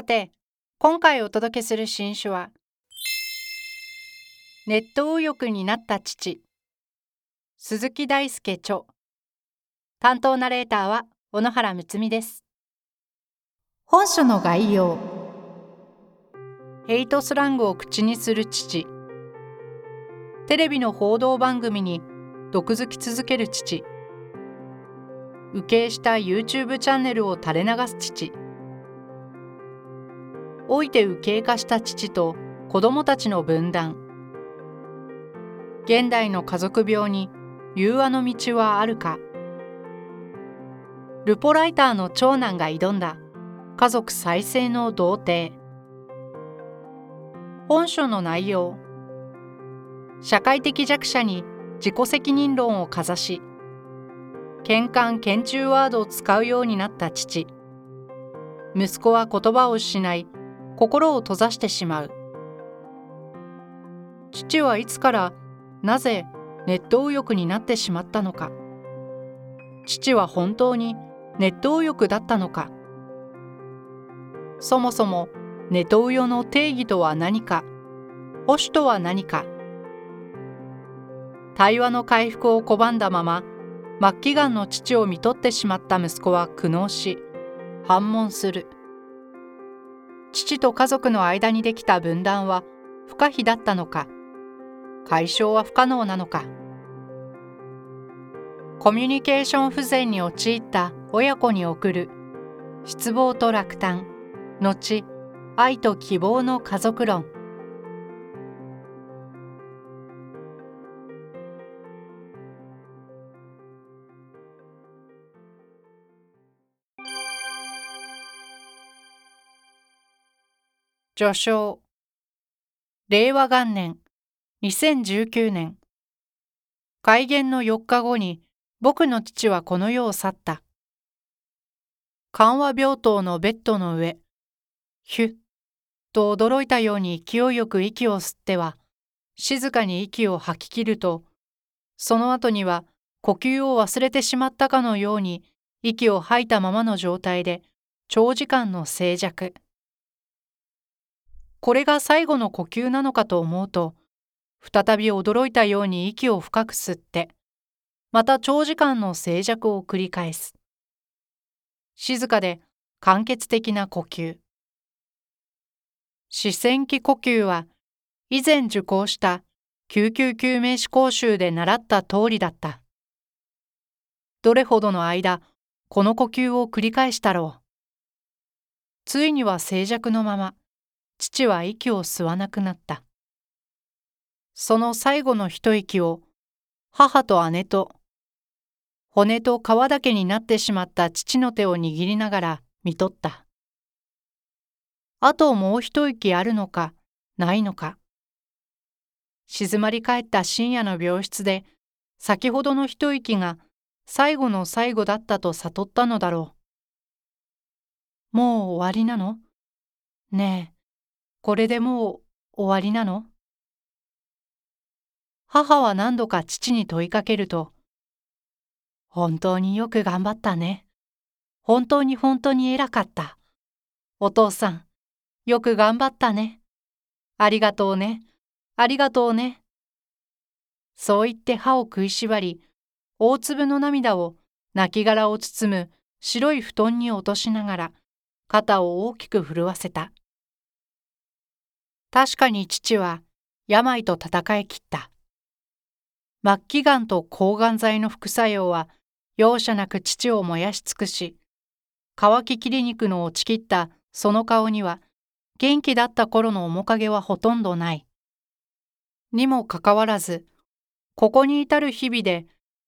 さて今回お届けする新書はネット右翼になった父鈴木大輔著。担当ナレーターは小野原睦美です。本書の概要。ヘイトスラングを口にする父。テレビの報道番組に毒づき続ける父。受刑した YouTube チャンネルを垂れ流す父老いて右傾化した父と子供たちの分断。現代の家族病に融和の道はあるか。ルポライターの長男が挑んだ。家族再生の童貞。本書の内容。社会的弱者に自己責任論をかざし。喧嘩喧中ワードを使うようになった父。息子は言葉を失い心を閉ざしてしまう。父はいつからなぜネット右翼になってしまったのか。父は本当にネット右翼だったのか。そもそもネトウヨの定義とは何か。保守とは何か。対話の回復を拒んだまま末期がんの父を看取ってしまった息子は苦悩し反問する。父と家族の間にできた分断は不可避だったのか解消は不可能なのか。コミュニケーション不全に陥った親子に送る失望と落胆後愛と希望の家族論。序章。令和元年。2019年。改元の4日後に僕の父はこの世を去った。緩和病棟のベッドの上。ヒュッと驚いたように勢いよく息を吸っては静かに息を吐き切るとその後には呼吸を忘れてしまったかのように息を吐いたままの状態で長時間の静寂。これが最後の呼吸なのかと思うと、再び驚いたように息を深く吸って、また長時間の静寂を繰り返す。静かで間欠的な呼吸。視線器呼吸は、以前受講した救急救命士講習で習った通りだった。どれほどの間、この呼吸を繰り返したろう。ついには静寂のまま、父は息を吸わなくなった。その最後の一息を母と姉と骨と皮だけになってしまった父の手を握りながら見とった。あともう一息あるのかないのか。静まり返った深夜の病室で先ほどの一息が最後の最後だったと悟ったのだろう。もう終わりなの？ねえ、これでもう終わりなの？母は何度か父に問いかけると、本当によく頑張ったね。本当に本当に偉かった。お父さん、よく頑張ったね。ありがとうね。ありがとうね。そう言って歯を食いしばり、大粒の涙を亡骸を包む白い布団に落としながら、肩を大きく震わせた。確かに父は病と戦い切った。末期がんと抗がん剤の副作用は容赦なく父を燃やし尽くし、乾き切り肉の落ちきったその顔には元気だった頃の面影はほとんどない。にもかかわらず、ここに至る日々で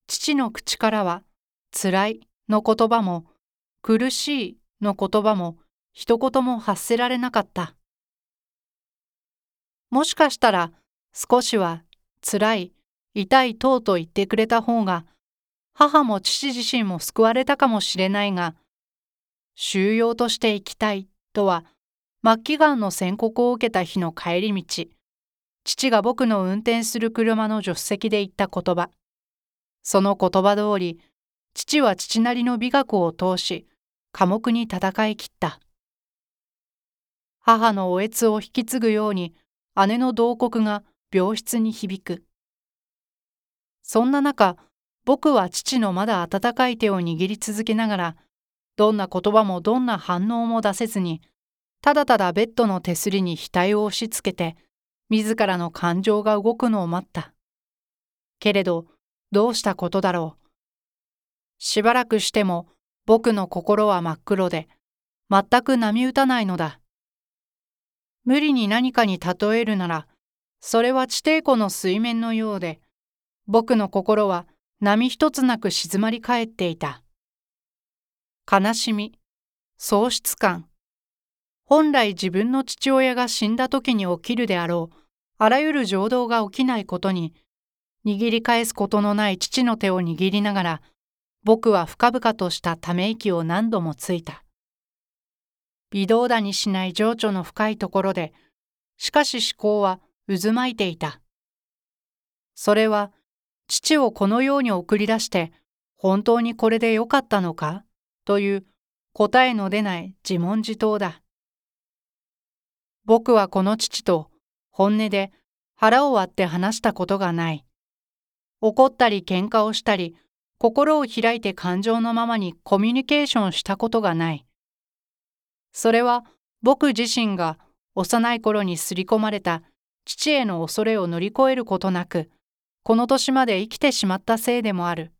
父の口からは辛いの言葉も苦しいの言葉も一言も発せられなかった。もしかしたら少しは辛い、痛い等と言ってくれた方が、母も父自身も救われたかもしれないが、収容として生きたいとは、末期がんの宣告を受けた日の帰り道、父が僕の運転する車の助手席で言った言葉。その言葉通り、父は父なりの美学を通し、寡黙に戦い切った。母のおえつを引き継ぐように、姉の慟哭が病室に響く。そんな中、僕は父のまだ温かい手を握り続けながら、どんな言葉もどんな反応も出せずに、ただただベッドの手すりに額を押し付けて、自らの感情が動くのを待った。けれど、どうしたことだろう。しばらくしても僕の心は真っ黒で、全く波打たないのだ。無理に何かに例えるなら、それは地底湖の水面のようで、僕の心は波一つなく静まり返っていた。悲しみ、喪失感、本来自分の父親が死んだ時に起きるであろう、あらゆる情動が起きないことに、握り返すことのない父の手を握りながら、僕は深々としたため息を何度もついた。微動だにしない情緒の深いところで、しかし思考は渦巻いていた。それは、父をこのように送り出して、本当にこれでよかったのか？という答えの出ない自問自答だ。僕はこの父と本音で腹を割って話したことがない。怒ったり喧嘩をしたり、心を開いて感情のままにコミュニケーションしたことがない。それは僕自身が幼い頃に刷り込まれた父への恐れを乗り越えることなく、この年まで生きてしまったせいでもある。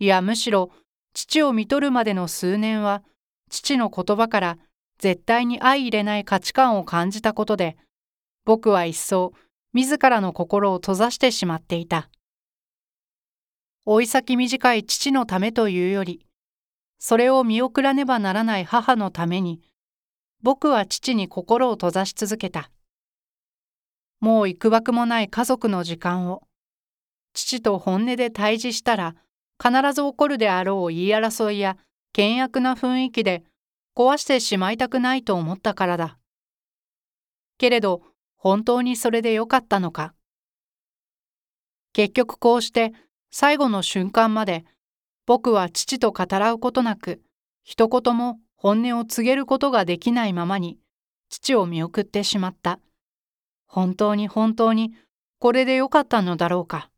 いやむしろ父を見とるまでの数年は父の言葉から絶対に相入れない価値観を感じたことで僕は一層自らの心を閉ざしてしまっていた。老い先短い父のためというよりそれを見送らねばならない母のために、僕は父に心を閉ざし続けた。もう幾くもない家族の時間を、父と本音で対峙したら、必ず起こるであろう言い争いや険悪な雰囲気で壊してしまいたくないと思ったからだ。けれど、本当にそれでよかったのか。結局こうして最後の瞬間まで僕は父と語らうことなく、一言も本音を告げることができないままに、父を見送ってしまった。本当に本当に、これでよかったのだろうか。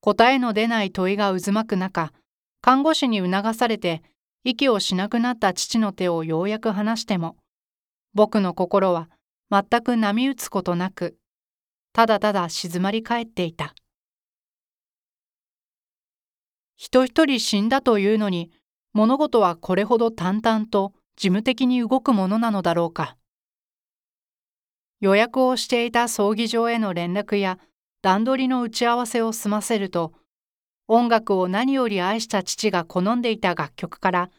答えの出ない問いが渦巻く中、看護師に促されて、息をしなくなった父の手をようやく離しても、僕の心は全く波打つことなく、ただただ静まり返っていた。人一人死んだというのに、物事はこれほど淡々と事務的に動くものなのだろうか。予約をしていた葬儀場への連絡や段取りの打ち合わせを済ませると、音楽を何より愛した父が好んでいた楽曲から、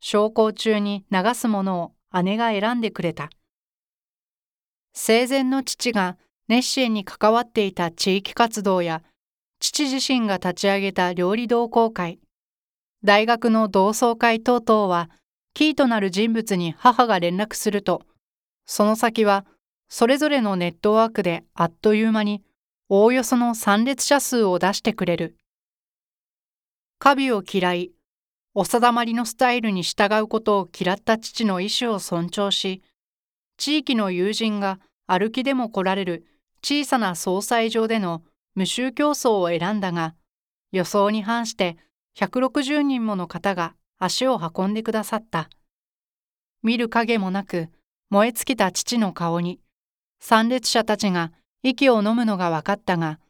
昇降中に流すものを姉が選んでくれた。生前の父が熱心に関わっていた地域活動や父自身が立ち上げた料理同好会、大学の同窓会等々は、キーとなる人物に母が連絡すると、その先はそれぞれのネットワークであっという間におおよその参列者数を出してくれる。カビを嫌い、お定まりのスタイルに従うことを嫌った父の意思を尊重し、地域の友人が歩きでも来られる小さな総裁場での無臭競争を選んだが、予想に反して160人もの方が足を運んでくださった。見る影もなく燃え尽きた父の顔に、参列者たちが息を飲むのが分かったが、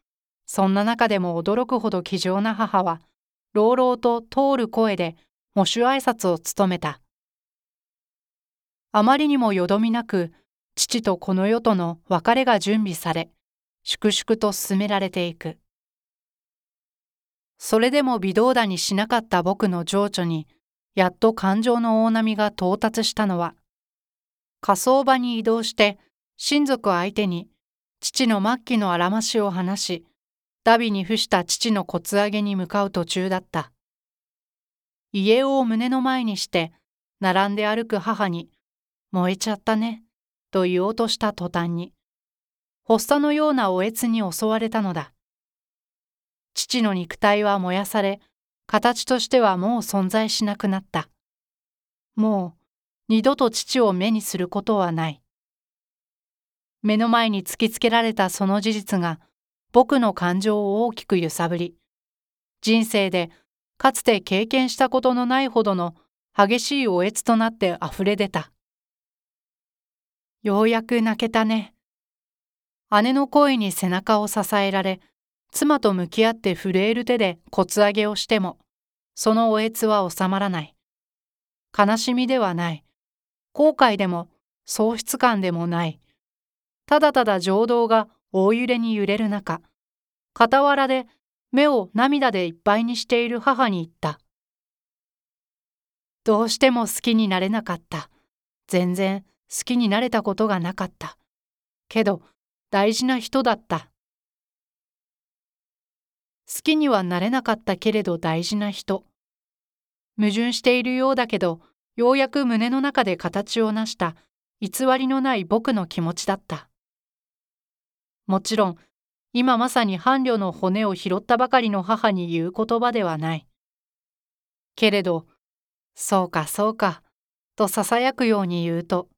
そんな中でも驚くほど気丈な母は、朗々と通る声で喪主挨拶を務めた。あまりにもよどみなく、父とこの世との別れが準備され、粛々と進められていく。それでも微動だにしなかった僕の情緒にやっと感情の大波が到達したのは火葬場に移動して親族相手に父の末期のあらましを話しダビに付した父の骨上げに向かう途中だった家を胸の前にして並んで歩く母に「燃えちゃったね」と言おうとした途端に発作のようなおえつに襲われたのだ父の肉体は燃やされ形としてはもう存在しなくなったもう二度と父を目にすることはない目の前に突きつけられたその事実が僕の感情を大きく揺さぶり人生でかつて経験したことのないほどの激しいおえつとなってあふれ出た。ようやく泣けたね。姉の声に背中を支えられ、妻と向き合って震える手で骨上げをしても、そのおえつは収まらない。悲しみではない。後悔でも喪失感でもない。ただただ情動が大揺れに揺れる中、傍らで目を涙でいっぱいにしている母に言った。どうしても好きになれなかった。全然好きになれたことがなかった。けど大事な人だった。好きにはなれなかったけれど大事な人。矛盾しているようだけど、ようやく胸の中で形を成した偽りのない僕の気持ちだった。もちろん、今まさに伴侶の骨を拾ったばかりの母に言う言葉ではない。けれど、そうかそうか、と囁くように言うと、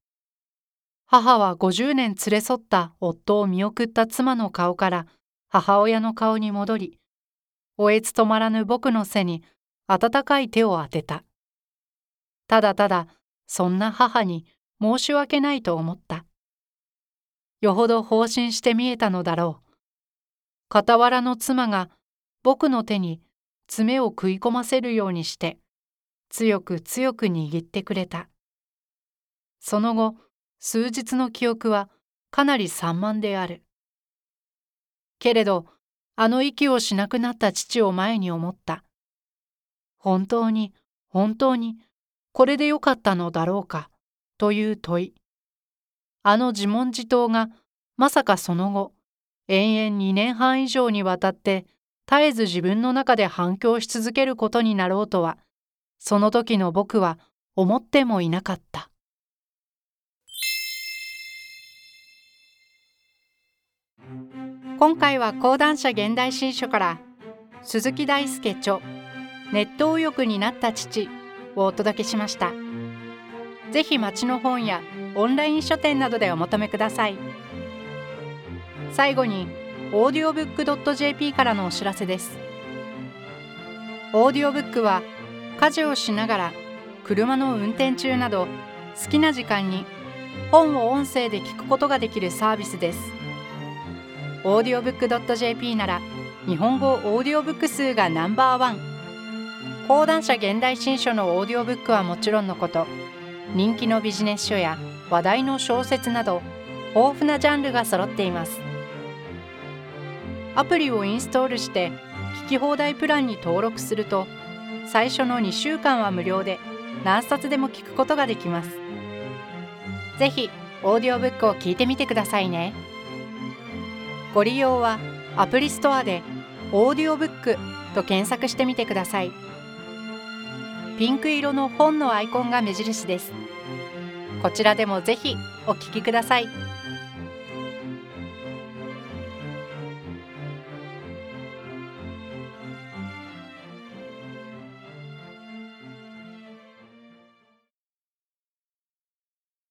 母は50年連れ添った夫を見送った妻の顔から母親の顔に戻り、おえつ止まらぬ僕の背に温かい手を当てた。ただただ、そんな母に申し訳ないと思った。よほど放心して見えたのだろう。傍らの妻が僕の手に爪を食い込ませるようにして強く強く握ってくれた。その後、数日の記憶はかなり散漫である。けれど、あの息をしなくなった父を前に思った。本当に、本当に、これでよかったのだろうか、という問い。あの自問自答が、まさかその後、延々2年半以上にわたって絶えず自分の中で反響し続けることになろうとはその時の僕は思ってもいなかった今回は講談社現代新書から鈴木大輔著ネット右翼になった父をお届けしました。ぜひ町の本やオンライン書店などでお求めください。最後に audiobook.jp からのお知らせです。オーディオブックは家事をしながら車の運転中など好きな時間に本を音声で聞くことができるサービスです。audiobook.jp なら日本語オーディオブック数がナンバーワン講談社現代新書のオーディオブックはもちろんのこと人気のビジネス書や話題の小説など豊富なジャンルが揃っていますアプリをインストールして聞き放題プランに登録すると最初の2週間は無料で何冊でも聞くことができます。ぜひオーディオブックを聞いてみてくださいね。ご利用はアプリストアでオーディオブックと検索してみてください。ピンク色の本のアイコンが目印です。こちらでもぜひお聞きください。